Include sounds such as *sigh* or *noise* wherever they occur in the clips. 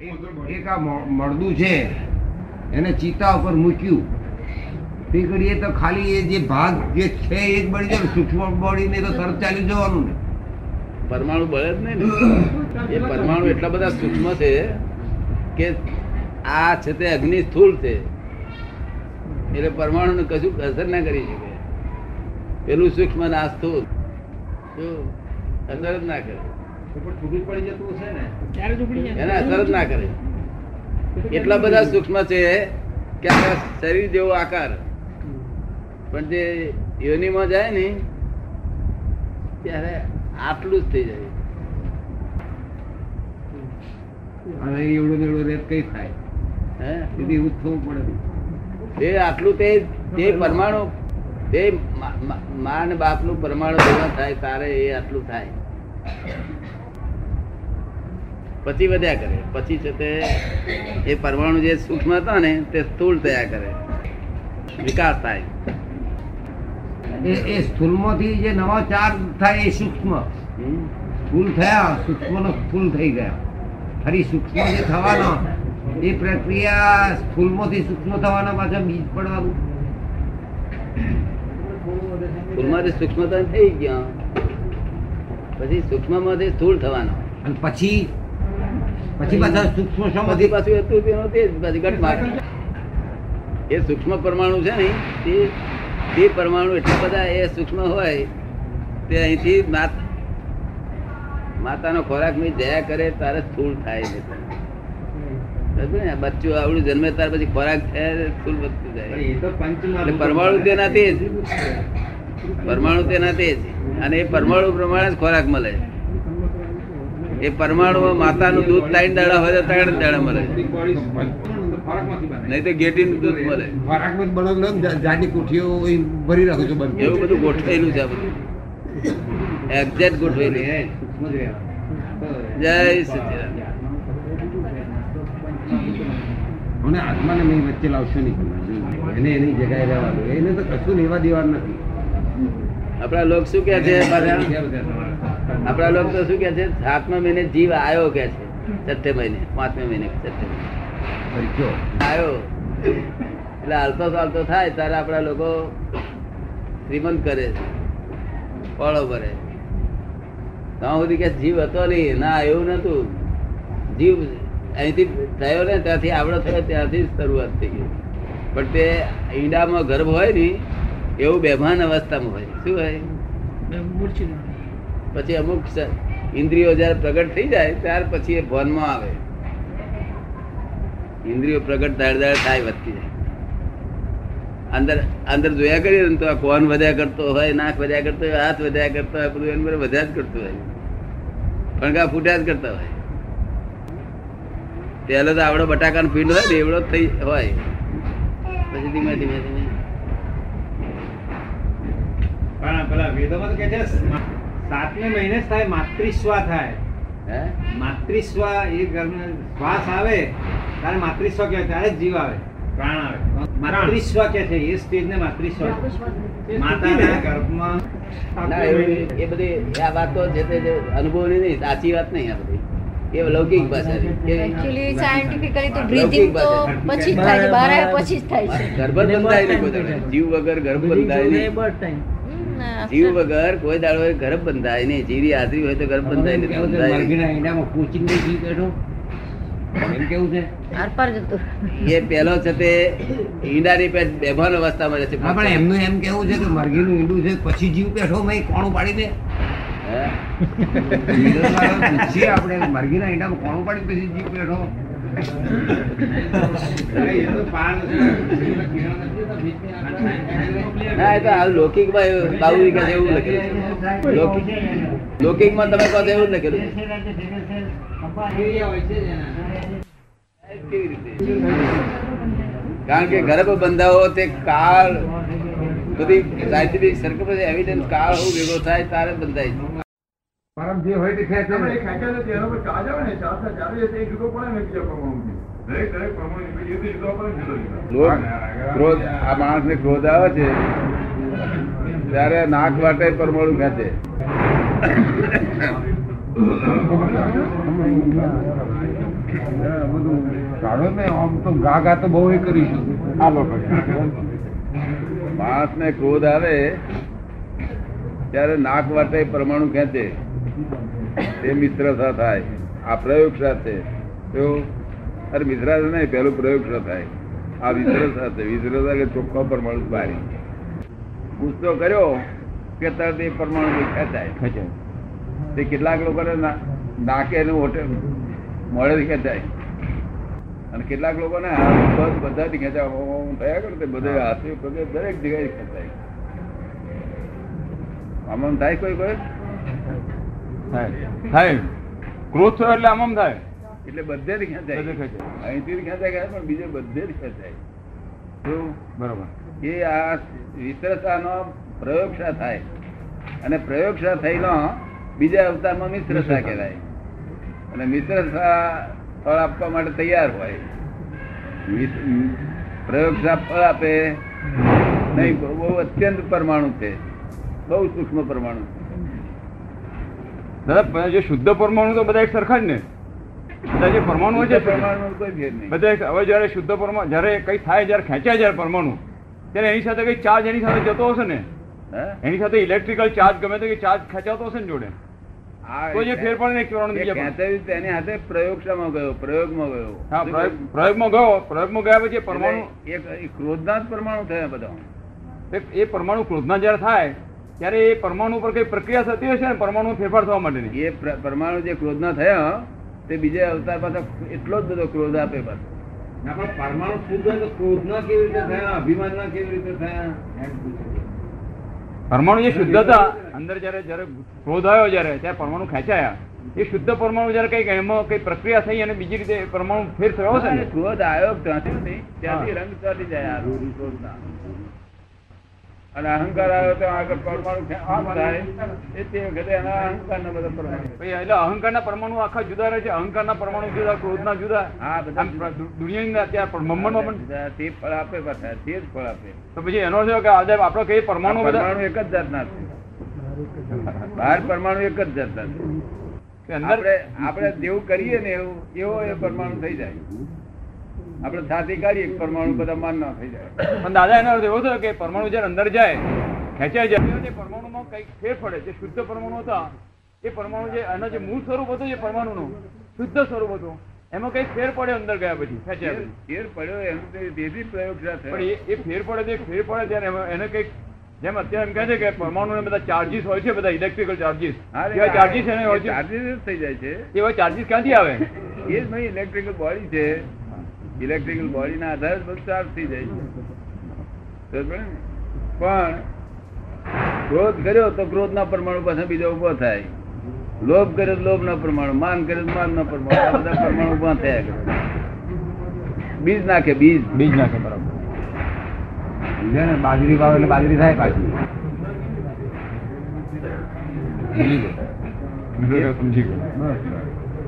એક- એક આ મળદું છે એને ચિતા ઉપર મૂક્યું. તે કરીએ તો ખાલી એ જે ભાગ જે છે એ જ બળી જાય સૂક્ષ્મ બળી ને તો તરત ચાલી જવાનું ને. પરમાણુ બળે જ નહીં ને. *coughs* એ પરમાણુ એટલા બધા સૂક્ષ્મ છે કે આ છે તે અગ્નિ સ્થૂળ છે. એટલે પરમાણુ કશું અસર ના કરી શકે. પેલું સૂક્ષ્મ ના સ્થૂળ. શું? અસર જ ના કરે. એને અસર જ ના કરે. એટલા બધા સૂક્ષ્મ છે કે આ શરીર જેવો આકાર. પણ જે યોનિમાં જાય ને ત્યારે આટલું જ થઈ જાય. એવડું એવડું રેત કઈ થાય? હે? એવું થવું પડે. તે આટલું તે તે પરમાણુ તે મા- ને બાપનું પરમાણુ થાય તારે એ આટલું થાય. પછી વધ્યા કરે. પછી છે તે એ પરમાણુ જે સૂક્ષ્મ હતા ને તે સ્થૂળ થયા કરે. વિકાસ થાય. એ સ્થૂલમાંથી જે નવા ચાર થાય એ સૂક્ષ્મ? સ્થૂલ થયા સૂક્ષ્મનો સ્થૂલ થઈ ગયા. ફરી સૂક્ષ્મ જે થવાનો એ પ્રક્રિયા સ્થૂલમાંથી સૂક્ષ્મ થવાના પાછા બીજ પડવાનું. સ્થૂળમાંથી સૂક્ષ્મતા થઈ ગયા. પછી સૂક્ષ્મમાંથી સ્થૂળ થવાનો. અને પછી પછી પાછા સૂક્ષ્મ પછી પાછું હતું તેનું તે જ એ સૂક્ષ્મ પરમાણુ છે ને તે તે પરમાણુ એટલા બધા એ સૂક્ષ્મ હોય તે અહીંથી માતાનો ખોરાક મેં જયા કરે તારે સ્થૂળ થાય છે? બચ્ચું આવડું જન્મે ત્યાર પછી ખોરાક થયા ફૂલ સ્થૂળ વધતું જાય. પરમાણુ તેના તે જ પરમાણુ તેના તે જ અને એ પરમાણુ પ્રમાણે જ ખોરાક મળે એ પરમાણુ માતાનું દૂધ ત્રણ દાડા હોય તો ત્રણ દાડા મળે. નહીં તો ગેટીનું દૂધ મળે. જાડી કોઠીઓ ભરી રાખો છો એવું બધું ગોઠવેલું છે બધું. એક્ઝેક્ટ ગોઠવેલું. જય સચિદાન અને આત્માને મેં વચ્ચે લાવશો નહીં. એને એની જગ્યાએ રહેવા દો. એને તો કશું લેવા દેવા નથી. આપણા લોક શું કે છે આપણા લોકો તો શું કે છે સાતમા મહિને જીવ આવ્યો કે છે છઠ્ઠે મહિને પાંચમે મહિને છઠ્ઠે મહિને. આવ્યો એટલે હાલતો ચાલતો થાય ત્યારે આપણા લોકો શ્રીમંત કરે છે ફળો ભરે ત્યાં સુધી કે જીવ હતો નહીં ના એવું નતું જીવ અહીંથી થયો ને ત્યાંથી આવડો થયો ત્યાંથી જ શરૂઆત થઈ ગઈ. પણ તે ઈંડામાં ગર્ભ હોય ને એવું બેભાન અવસ્થામાં હોય. શું હોય. પછી અમુક ઇન્દ્રિયો જયારે પ્રગટ થઈ જાય, ત્યાર પછી એ ભાનમાં આવે. ઇન્દ્રિયો પ્રગટ દાડ દાડ થાય, વધતી જાય. અંદર અંદર જોયા કરીએ ને તો આ કોન વધ્યા કરતો હોય, નાક વધ્યા કરતો હોય, હાથ વધ્યા કરતો હોય બધું એની વધ્યા જ કરતું હોય. ફણકા ફૂટ્યા જ કરતા હોય. પહેલો તો આવડો બટાકાનો પીંડ હોય ને, એવડો થઈ હોય. પછી ધીમે ધીમે ધીમે. પણ પેલા વેદોમાં કે છે સાતમે મહિને જ થાય. માતૃસ્વા થાય માતૃસ્વા એ ગર્ભ શ્વાસ આવે ત્યારે માતૃસ્વ કહેવાય ત્યારે જીવ આવે પ્રાણ આવે. માતૃસ્વ કે છે એ સ્ટેજ ને માતૃસ્વ માતાના ગર્ભમાં એ બધી આ વાત તો જે તે જે અનુભવની નહીં સાચી વાત નહીં આ બધી. એ લૌકિક ભાષા છે. કેવી? સાયન્ટિફિકલી તો બ્રીથિંગ તો પછી જ થાય છે બહાર આવ્યા પછી જ થાય છે. ગર્ભ બંધાય નહીં કોઈ જીવ વગર ગર્ભ બંધાય નહીં. જીવ વગર કોઈ દાડો ગર્ભ બંધાય નહીં. જીવી હાજરી હોય તો ગર્ભ બંધાય નહીં. બંધાય નહીં. મરઘીના ઈંડામાં કોચિંગ જીવ બેઠો? એમ કેવું છે? આર પાર એ પેલો છે તે ઈંડાની પેટ બેભાન અવસ્થામાં છે પણ એમનું એમ કેવું છે કે મરઘીનું ઈંડું છે પછી જીવ પેઠો મેં કોણું પાડી દે હે? ઈંડામાં પૂછીએ આપણે મરઘીના ઈંડામાં કોણું પાડી પછી જીવ પાર ના, એ તો આ લૌકિકમાં એવું બાબુજી કહે છે એવું લખેલું છે. લૌકિક લૌકિકમાં તમે કહો છો એવું જ લખેલું છે. કેવી રીતે? કારણ કે ગર્ભ બંધાવો તે કાળ બધી સાયન્ટિફિક સર્કલ એવિડન્સ કાળ હું ભેગો થાય તારે જ બંધાય છે. પરમ જે હોય તે ખેંચે. એ તો તેના પર ચાર્જ આવે ને, ચાર્જ ત્યારે એ જુદો પડે ને બીજા પરમાણુથી. દરેક દરેક પરમાણુ એ જુદો પડે. ક્રોધ આ માણસને ક્રોધ આવે છે ત્યારે નાક વાટે પરમાણુ ખેંચે કાઢો ને આમ તો ગા ગા તો બહુ એ કરીશું માણસને ક્રોધ આવે ત્યારે નાક વાટે પરમાણુ ખેંચે તે મિત્રતા થાય. આ પ્રયોગ સાથે તો અરે મિત્રતા નહીં પેલું પ્રયોગ થાય? આ વિશ્રતા છે વિશ્રતા એટલે ચોખ્ખો પરમાણુ બારી ગુસ્સો કર્યો કે તરત એ પરમાણુ ખેંચાય? તે કેટલાક લોકોને નાકે એનું ઓટે મળે ખેંચાય. અને કેટલાક લોકોને હાથ પગ બધાથી ખેંચાય. થયા કરે બધે હાથે પગે દરેક જગ્યાએ ખેંચાય. આમ થાય કોઈ કોઈ? થાય. ક્રોધ થયો એટલે આમ થાય. એટલે બધે ખેંચાય. અહીંથી ખેંચાય ખેંચાય પણ બીજે બધે જ ખેંચાય શું બરોબર. એ આ વિસ્તરતાનો પ્રયોગશા થાય. અને પ્રયોગશા થઈનો બીજા અવતારમાં મિશ્રતા કહેવાય. અને મિશ્રતા ફળ આપવા માટે તૈયાર હોય. પ્રયોગશા ફળ આપે. નહીં બહુ અત્યંત પરમાણુ છે. બહુ સૂક્ષ્મ પરમાણુ દાદા જે શુદ્ધ પરમાણુ તો બધા એક સરખા જ ને. બધા જે પરમાણુ હોય છે બધા હવે જયારે શુદ્ધ પરમાણુ જયારે કઈ થાય જયારે ખેંચાય જયારે પરમાણુ ત્યારે એની સાથે કઈ ચાર્જ એની સાથે જતો હશે ને? એની સાથે ઇલેક્ટ્રિકલ ચાર્જ ગમે તો ચાર્જ ખેંચાતો હશે ને જોડે? તો જે ફેર પડે એક કરવાનું એની હાથે પ્રયોગશામાં ગયો? પ્રયોગમાં ગયો. હા પ્રયોગ પ્રયોગમાં ગયો. પ્રયોગમાં ગયા પછી પરમાણુ એક ક્રોધના જ પરમાણુ થયા બધા એ પરમાણુ ક્રોધના જયારે થાય ત્યારે એ પરમાણુ પર કઈ પ્રક્રિયા થતી હશે ને પરમાણુ ફેરફાર થવા માટેની એ પરમાણુ જે ક્રોધના થયા તે બીજા અવતાર પાછા એટલો જ બધો ક્રોધ આપે પાછો. પરમાણુ શુદ્ધ હોય તો ક્રોધના કેવી રીતે થયા? અભિમાનના કેવી રીતે થયા. પરમાણુ જે શુદ્ધ હતા અંદર જયારે જયારે ક્રોધ આવ્યો જયારે ત્યારે પરમાણુ ખેંચાયા. એ શુદ્ધ પરમાણુ જયારે કંઈક એમાં કઈ પ્રક્રિયા થઈ અને બીજી રીતે પરમાણુ ફેર થયો છે ને? ક્રોધ આવ્યો ત્યાંથી ત્યાંથી રંગ ચાલી જાય ક્રોધના અને અહંકાર આવ્યો તો આગળ પરમાણુ આમ થાય. એ તે વખતે એના અહંકારના બધા પરમાણુ એટલે એટલે અહંકારના પરમાણુ આખા જુદા રહે છે. અહંકારના પરમાણુ જુદા ક્રોધના જુદા. હા, બધા દુનિયાની અત્યારે પણ મમ્મણમાં પણ તે ફળ આપે પાછા તે જ ફળ આપે. તો પછી એનો છે કે આજે આપડે કઈ પરમાણુ પરમાણુ એક જ જાતના છે. બહાર પરમાણુ એક જ જાતના છે. આપણે આપણે જેવું કરીએ ને એવું એવો એ પરમાણુ થઈ જાય. આપણે છાતી કાઢીએ પરમાણુ બધા માન ના થઈ જાય. પણ દાદા એનો અર્થ એવો થયો કે પરમાણુ જયારે અંદર જાય ખેંચાઈ જાય તે પરમાણુમાં કંઈક ફેર પડે જે શુદ્ધ પરમાણુ હતા એ પરમાણુ જે એનો જે મૂળ સ્વરૂપ હતું જે પરમાણુનું શુદ્ધ સ્વરૂપ હતું. એમાં કઈ ફેર પડે અંદર ગયા પછી ફેર પડ્યો એનું તેથી પ્રયોગ પણ એ ફેર પડે તે ફેર પડે ત્યારે એને કંઈક જેમ અત્યારે એમ કહે છે કે પરમાણુ બધા ચાર્જીસ હોય છે બધા ઇલેક્ટ્રિકલ ચાર્જીસ એવા ચાર્જીસ એને હોય એ છે. charges થઈ જાય છે. એવા ચાર્જીસ ક્યાંથી આવે? એ જ નહીં ઇલેક્ટ્રિકલ બોડી છે. ઇલેક્ટ્રિકલ બોડી ના આધારે બધું ચાર્જ થઈ જાય છે? પણ ક્રોધ કર્યો તો ક્રોધ ના પરમાણુ પાસે બીજો ઊભો થાય. લોભ કર્યો તો લોભ ના પરમાણુ માન કર્યો તો માન ના પરમાણુ. આ બધા પરમાણુ ઊભા થયા કરે. બીજ નાખે બીજ. બીજ નાખે બરાબર. બાજરી વાવે એટલે બાજરી થાય પાછી.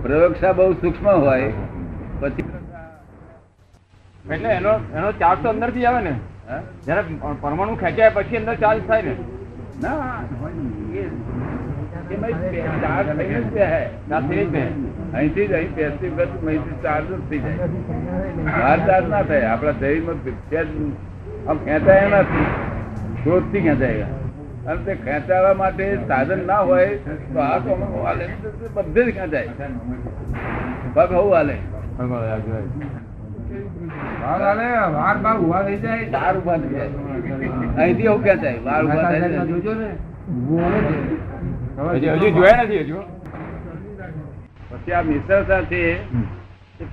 પ્રયોગશા બહુ સૂક્ષ્મ હોય પછી એટલે એનો એનો ચાર્જ તો અંદરથી આવે ને? જયારે પરમાણુ ખેંચાય પછી અંદર ચાર્જ થાય ને. ચાર્જ અહીંથી જ અહીં બેસતી વખત અહીંથી ચાર્જ જ થઈ જાય. બહાર ચાર્જ ના થાય. આપણા શરીરમાં આમ ખેંચાય નથી ક્રોધથી ખેંચાય અને તે ખેંચાવા માટે સાધન ના હોય તો આ તો હાલે બધે જ ખેંચાય. પગ હવું હાલે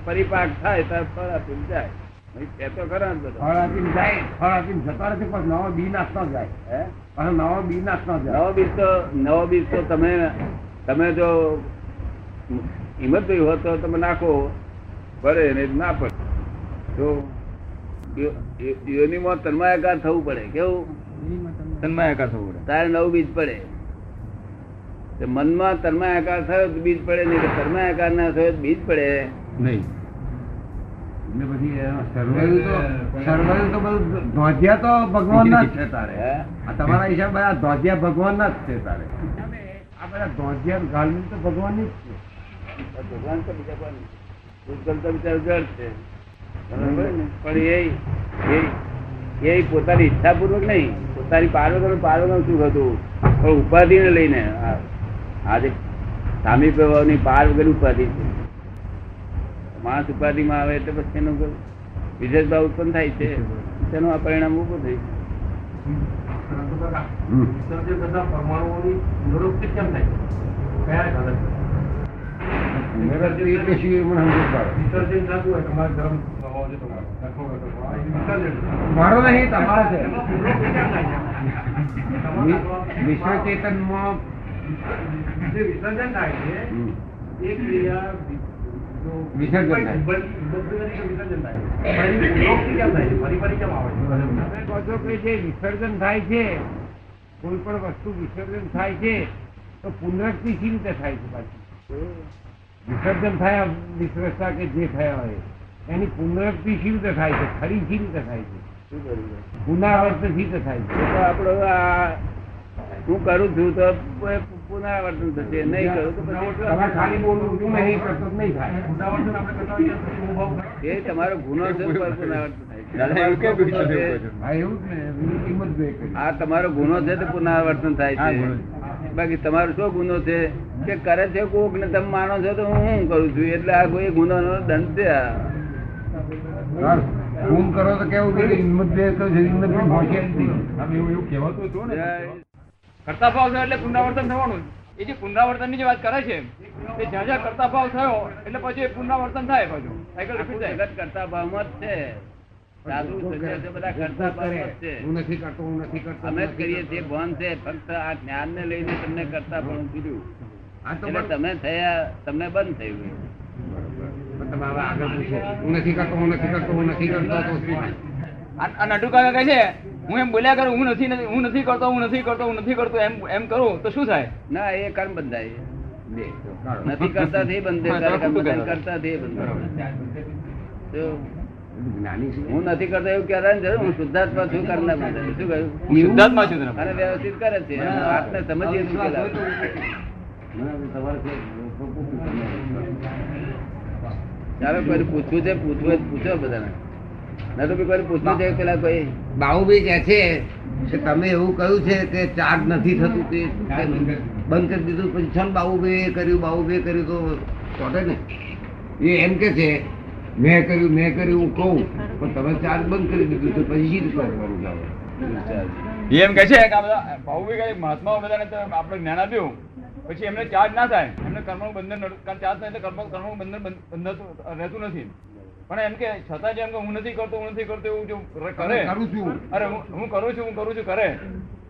પરિપાક થાય ત્યારે ફળ આપીને જાય. અહીં તો ખરા ને ફળ આપીને જાય ફળ આપીને જતા નથી પણ નવો બી નાખતો જાય. હે? પણ નવો બી નાખતો જાય. નવો બીજ તો નવો બીજ તો તમે તમે જો હિંમત હો તો તમે નાખો ભરે ને ના પડે. તો યોનિમાં તન્માયાકાર થવું પડે કેવું? તન્માયાકાર. થવું પડે. તારે નવું બીજ પડે. મનમાં તન્માયાકાર થયો તો બીજ પડે નહીં તન્માયાકાર ના થયો તો બીજ પડે. નહીં. ભગવાન તો બીજા પણ એ એ પોતાની ઈચ્છાપૂર્વક નહીં પોતાની પાર્વગર પાર્વગર શું હતું. પણ ઉપાધિને લઈને આ- આજે સામી પ્રભાવની પાર વગર ઉપાધિ છે. માણસ ઉપાધિમાં આવે એટલે પછી એનો વિશેષ ભાવ ઉત્પન્ન થાય છે. તેનું આ પરિણામ ઉભું થઈ છે? પુનરુક્તિ એટલે શું એ મને સમજ પાડો. મારો નહીં તમારો છે વિશ્વ ચેતનમાં જે વિસર્જન થાય છે. એ ક્રિયા વિસર્જન થાય. છે કોઈ પણ વસ્તુ વિસર્જન થાય છે. તો પુનરુક્તિ શી રીતે થાય છે. પાછી વિસર્જન થયા, વિસર્જતા કે જે થયા હોય. એની પુનરાવૃત્તિ શી રીતે થાય છે? ખરી શી રીતે થાય છે? શું પુનરાવર્તન શી રીતે થાય છે? તો આપણો આ હું કરું છું તો પુનરાવર્તન થશે નહીં કરું તો પછી ખાલી બોલવું હું નહીં કરતો નહીં થાય. પુનરાવર્તન આપણે? એ તમારો ગુનો છે પુનરાવર્તન આ તમારો ગુનો છે તો પુનરાવર્તન થાય છે. બાકી તમારો શું ગુનો છે? કે કરે છે કોક ને તમે માનો છો તો હું શું કરું છું? એટલે આ કોઈ ગુનો નો દંડ છે ખૂન કરો તો કેવું કે હિંમત બે તો હિંમત પણ પહોંચે આમ એવું એવું કહેવાતું હતું ને. કરતા ભાવ થયો એટલે પુનરાવર્તન થવાનું. એ જે પુનરાવર્તનની જે વાત કરે છે એ જ્યાં જ્યાં કરતા ભાવ થયો એટલે પછી એ પુનરાવર્તન થાય પાછું. સાયકલ રિપીટ થાય. કરતા ભાવમાં જ છે. સાધુ છે બધા કરતા ભાવમાં છે. હું નથી કરતો હું નથી કરતો અમે જ કરીએ છીએ ભાન છે આ જ્ઞાન ને લઈને તમને કરતા પણ કીધું એટલે તમે થયા તમને બંધ થયું તમે હવે આગળ પૂછો હું નથી કરતો હું નથી કરતો હું નથી કરતો તો શું નટુ કાકા કહે છે હું એમ બોલ્યા કરું હું નથી નથી- હું નથી કરતો હું નથી કરતો હું નથી કરતો એમ એમ કરું તો શું થાય? ના એ કર્મ બંધાય. નથી કરતા તે બંધ. કરતા તે છે. હું નથી કરતો એવું કહેવાય જરૂર હું શુદ્ધાત્મા છું કરના. શું કહ્યું? હું શુદ્ધાત્મા છું અને વ્યવસ્થિત કરે છે. વાતને સમજીએ તમારે. ચાલો કોઈ પૂછવું છે પૂછવું પૂછો બધાને. ના તો કોઈ પૂછવું છે પેલા કોઈ? બાહુબી કે છે કે તમે એવું કહ્યું છે કે ચાર્જ નથી થતું તે બંધ કરી દીધું. પછી છન બાહુબી એ કર્યું બાહુબી કર્યું તો ચોટે ને? એ એમ કે છે મેં કર્યું મેં કર્યું હું કહું પણ તમે ચાર્જ બંધ કરી દીધું તો પછી શી રીતે કરવાનું એમ કે છે કે આ બધા ભાઉભાઈ કઈ મહાત્માઓ બધાને આપણે જ્ઞાન આપ્યું. પછી એમને ચાર્જ ના થાય. એમને કર્મનું બંધન કારણ ચાર્જ થાય તો કર્મ કર્મનું બંધન બંધ- રહેતું નથી. પણ એમ કે છતાં જેમ કે હું નથી કરતો હું નથી કરતો એવું જો કરે. કરું છું. અરે હું કરું છું હું કરું છું કરે.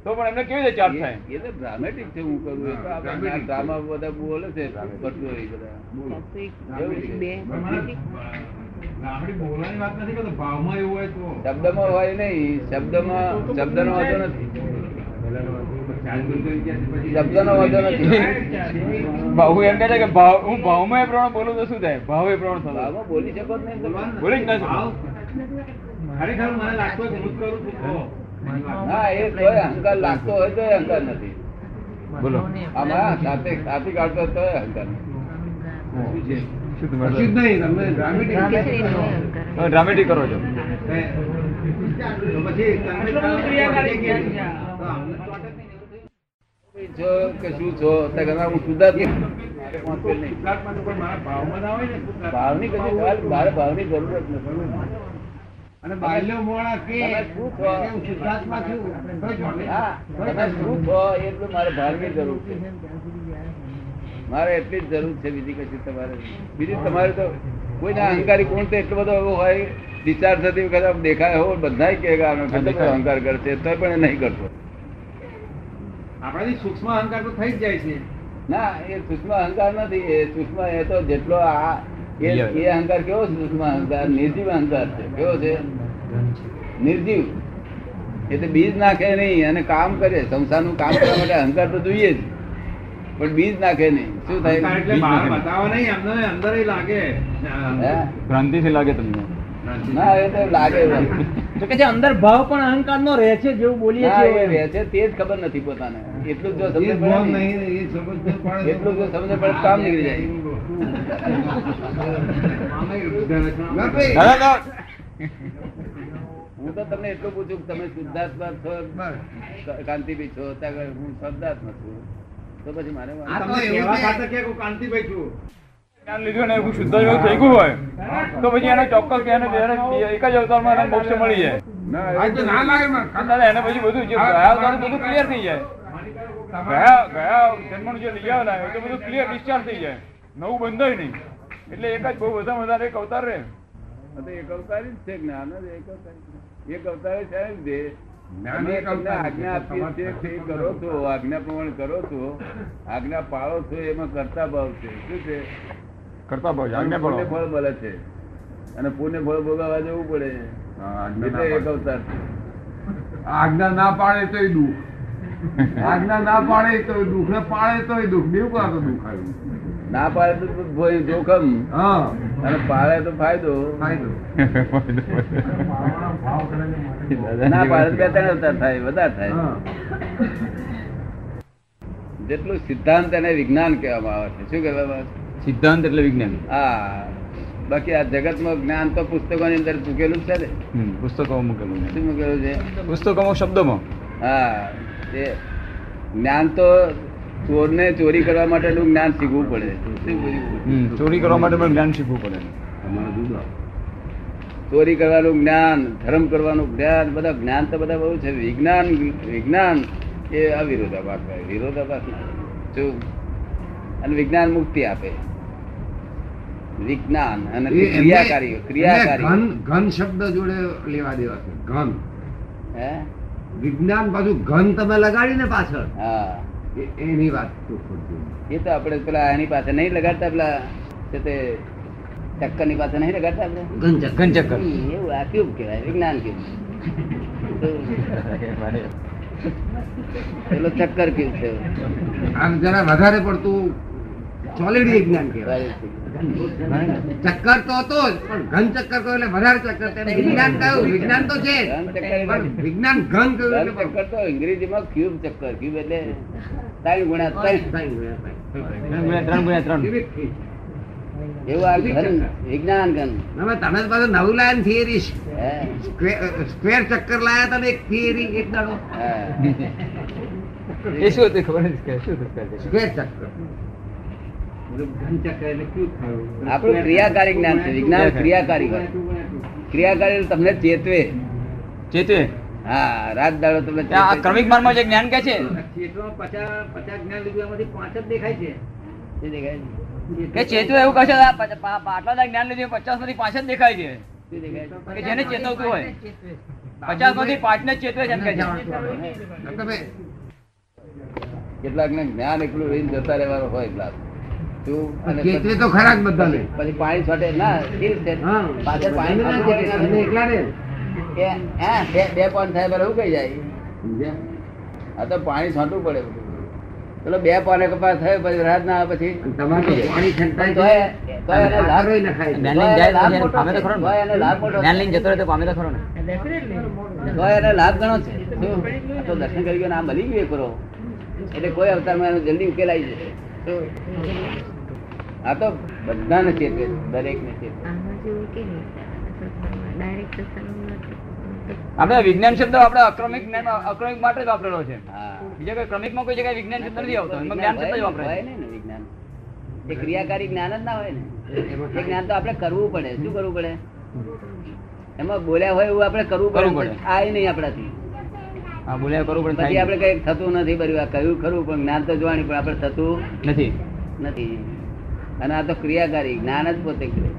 તો પણ એમને કેવી રીતે ચાર્જ થાય? એ એ તો ડ્રામેટિક છે હું કરું એ તો. આપણે ડ્રામા બધા બોલે છે ભટકો એ બધા. એવું છે. આપણી બોલવાની વાત નથી કરતો. ભાવમાં એવું હોય તો. શબ્દમાં હોય નહીં. શબ્દમાં શબ્દનો વાંધો નથી. શબ્દનો વાંધો નથી. ભાવ એમ કહે છે કે ભાવ હું ભાવમાં એ પ્રમાણે બોલું તો શું થાય? ભાવ એ પ્રમાણે થતો. ભાવમાં બોલી શકો જ બોલી જ ના ખરેખર મને લાગતું હું કરું છું? હા એ અહંકાર લાગતો હોય તો અહંકાર નથી. બોલો. આમાં સાથે સાથી કાઢતો અહંકાર નથી. તમે ડ્રામેટિક કરો છો. પછી છો કે શું છો? તે હું શુદ્ધાત્મા. ભાવની કદી મારે ભાવની જરૂરત નથી. અને બાલ્યો મોણા કે શું છો? શુદ્ધાત્મા છું. હા શું છો? એટલું મારે ભાવની જરૂર છે. મારે એટલી જ જરૂર છે બીજી કશું તમારે બીજું તમારે તો કોઈના અહંકારી કોણ તો એટલો બધો એવો હોય ડિસ્ચાર્જ થતી વખતે દેખાય હોય બધા કે અહંકાર કરશે. તો પણ એ નહીં કરતો. આપણાથી સૂક્ષ્મ અહંકાર તો થઈ જ જાય છે. ના એ સૂક્ષ્મ અહંકાર નથી. એ સૂક્ષ્મ એ તો જેટલો આ એ એ અહંકાર કેવો છે સૂક્ષ્મ અહંકાર? નિર્જીવ અહંકાર છે. કેવો છે? નિર્જીવ. એ તો બીજ નાખે નહીં અને કામ કરે. સંસારનું કામ કરવા માટે અહંકાર તો જોઈએ જ. પણ બીજ નાખે નહીં. શું થાય? એટલે બહાર બતાવો નહીં. અંદર અંદર લાગે. હે? ભ્રાંતિથી લાગે તમને? ના એ તો લાગે. તો કે જે અંદર ભાવ પણ અહંકાર નો રહે છે જેવું બોલીએ છીએ રહે છે તે જ ખબર નથી પોતાને. એટલું જો સમજ પડે એટલું જો સમજ પડે કામ નીકળી જાય. હું તો તમને એટલું પૂછું તમે શુદ્ધાત્મા છો કાંતિભાઈ છો ત્યાં આગળ હું શબ્દાત્મા છું. તો પછી મારે કાંતિભાઈ છું? જ્ઞાન લીધું ને એવું શુદ્ધ જેવું થઈ ગયું હોય તો પછી એને ચોક્કસ એને એને એક જ અવતારમાં એને મોક્ષ મળી જાય. આ તો ના લાગે મને. દાદા એને પછી બધું જે ગયા અવતારનું બધું ક્લિયર થઈ જાય. ગયા ગયા જન્મનું જે લઈ આવેલા એ તો બધું ક્લિયર ડિસ્ચાર્જ થઈ જાય. નવું બંધાય નહીં. એટલે એક જ બહુ વધારે વધારે એક અવતાર રહે. આ એક અવતારી જ છે જ્ઞાન એક અવતારી. એક અવતારે છે અવતારી કરો છો. આજ્ઞા પ્રમાણે કરો છો આજ્ઞા પાળો છો એમાં કરતા ભાવ છે. શું છે? કરતા ભાવ આજ્ઞા ફળ ફળ મળે છે. અને પુણ્ય ફળ ભોગવવા જવું પડે. એટલે એક અવતાર આજ્ઞા ના પાડે તોય દુઃખ. આજ્ઞા ના પાડે તો દુઃખ. ને પાડે તોય દુઃખ. બેવું કા તો દુઃખ આવ્યું. ના પાડે તો જોખમ. અને પાડે તો ફાયદો. ફાયદો. ના પાડે બે ત્રણ અવતાર થાય વધારે થાય. જેટલું સિદ્ધાંત એને વિજ્ઞાન કહેવામાં આવે છે. શું કહેવામાં આવે છે? સિદ્ધાંત એટલે વિજ્ઞાન. હા બાકી આ જગતમાં જ્ઞાન તો પુસ્તકોની અંદર મૂકેલું છે ને. પુસ્તકોમાં મૂકેલું શું મૂકેલું છે? પુસ્તકોમાં શબ્દોમાં? હા એ જ્ઞાન તો ચોરને ચોરી કરવા માટેનું જ્ઞાન શીખવું પડે. ચોરી કરવા માટે પણ જ્ઞાન શીખવું પડે. ચોરી કરવાનું જ્ઞાન ધર્મ કરવાનું જ્ઞાન બધા જ્ઞાન તો બધા બહુ છે. વિજ્ઞાન વિજ્ઞાન એ અવિરોધાભાસ વિરોધાભાસ શું અને વિજ્ઞાન મુક્તિ આપે. વિજ્ઞાન અને ક્રિયાકારી ક્રિયાકારી. ઘન ઘન શબ્દ જોડે લેવા દેવા છે. ઘન. હે? વિજ્ઞાન પાછું ઘન તમે લગાડીને પાછળ. હા. એની વાત એ તો આપણે પેલા એની પાસે નહીં લગાડતા પેલા છે તે ચક્કરની પાસે નહીં લગાડતા આપણે? ઘન ચક્કર. ઘન ચક્કર. એવું આ ક્યુબ કહેવાય? વિજ્ઞાન ક્યુબ *laughs* પેલો ચક્કર ક્યુબ છે? આમ જરા વધારે પડતું સોલિડ જ્ઞાન કહેવાય. ચક્કર તો હતો જ પણ ઘન ચક્કર તો એટલે વધારે ચક્કર તેને વિજ્ઞાન કયું વિજ્ઞાન તો છે પણ વિજ્ઞાન ઘન કયું ચક્કર તો અંગ્રેજીમાં ક્યુબ ચક્કર ક્યુબ એટલે ત્રણ ગુણ્યા ત્રણ. ત્રણ ગુણ્યા ત્રણ. એવું વિજ્ઞાન ઘન. હવે તમે પાછું નવું લાયા થિયરી સ્ક્વેર ચક્કર લાયા હતા એક થિયરી એક દાડો. *laughs* એ શું હતું ખબર સ્ક્વેર ચક્કર. આપણું ક્રિયાકારી જ્ઞાન છે વિજ્ઞાન ક્રિયાકારી. ક્રિયાકારી તમને ચેતવે. ચેતવે? હા રાત દાડો તમને. ક્રમિક માર્ગમાં જે જ્ઞાન કે છે? ક્ષેત્રમાં પચાસ પચાસ જ્ઞાન લીધું પાંચ જ દેખાય છે. શું દેખાય છે? કે ચેતવે એવું કહે છે આટલા જ્ઞાન લીધું પચાસમાંથી પાંચ જ દેખાય છે. દેખાય કે જેને ચેતવતું હોય. પચાસમાંથી પાંચ ને ચેતવે છે એમ કે છે. કેટલાક ને જ્ઞાન એકલું રહીને જતા રહેવાનું હોય ગ્લાસ શું? અને ચેતવે પછી- તો ખરા જ બધાને. પછી પાણી છોટે ના પાછળ પાણી એકલા ને બે બે પોઈન્ટ થાય પેલા કહી જાય. આ તો પાણી છાંટવું પડે પેલો બે પાને કપાસ થાય પછી રાત ના આવે પછી લાભ- ઘણો છે. તો દર્શન કરી ગયો ના આ મળી ગયો કરો. એટલે કોઈ અવતારમાં એનો જલ્દી ઉકેલાઈ જશે? આ તો બધાને ચેતવે દરેક ને ચેતવે આપણે વિજ્ઞાન શબ્દ આપણે અક્રમિક જ્ઞાન અક્રમિક માટે જ વાપરેલો છે. બીજા કોઈ ક્રમિકમાં કોઈ જગ્યાએ વિજ્ઞાન શબ્દ નથી આવતો એમાં જ્ઞાન શબ્દ જ હોય વાપરે ને વિજ્ઞાન. એ ક્રિયાકારી જ્ઞાન જ ના હોય ને. એ જ્ઞાન તો આપણે કરવું પડે. શું કરવું પડે? એમાં બોલ્યા હોય એવું આપણે કરવું કરવું પડે. આ નહીં આપણાથી. બોલ્યા કરવું પણ પછી આપણે કઈ થતું નથી કહ્યું ખરું પણ જ્ઞાન તો જોવાની પણ આપણે થતું નથી. નથી. અને આ તો ક્રિયાકારી જ્ઞાન જ પોતે કરે?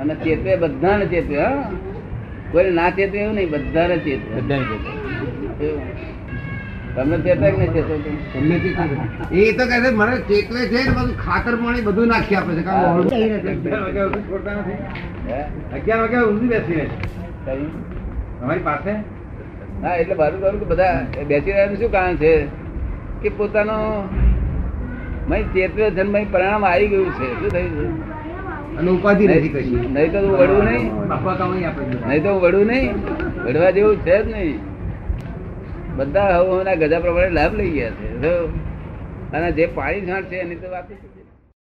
અને ચેતવે બધાને ચેતવે હા? કોઈ ના ચેતવે એવું નહીં બધાને ચેતવે. તમને ચેતવે કે તમને એ તો કહે છે મને ચેતવે છે ને બધું ખાતર પાણી બધું નાખી આપે છે. કારણ અગિયાર વાગ્યા ઊંધી બેસી રહે છે? અમારી પાસે હા એટલે મારું કહું કે બધા બેસી રહ્યાનું શું કારણ છે? કે પોતાનો મય ચેતવે મય પરિણામ આવી ગયું છે. શું થયું છે? અને ઉપાધિ નથી કશી. નહીં તો વળું નહીં. નહીં તો વળું નહીં. વડવા જેવું છે જ નહીં. બધા હવના ગજા પ્રમાણે લાભ લઈ ગયા છે. અને જે પાણી છાંટ છે એની તો વાત છે.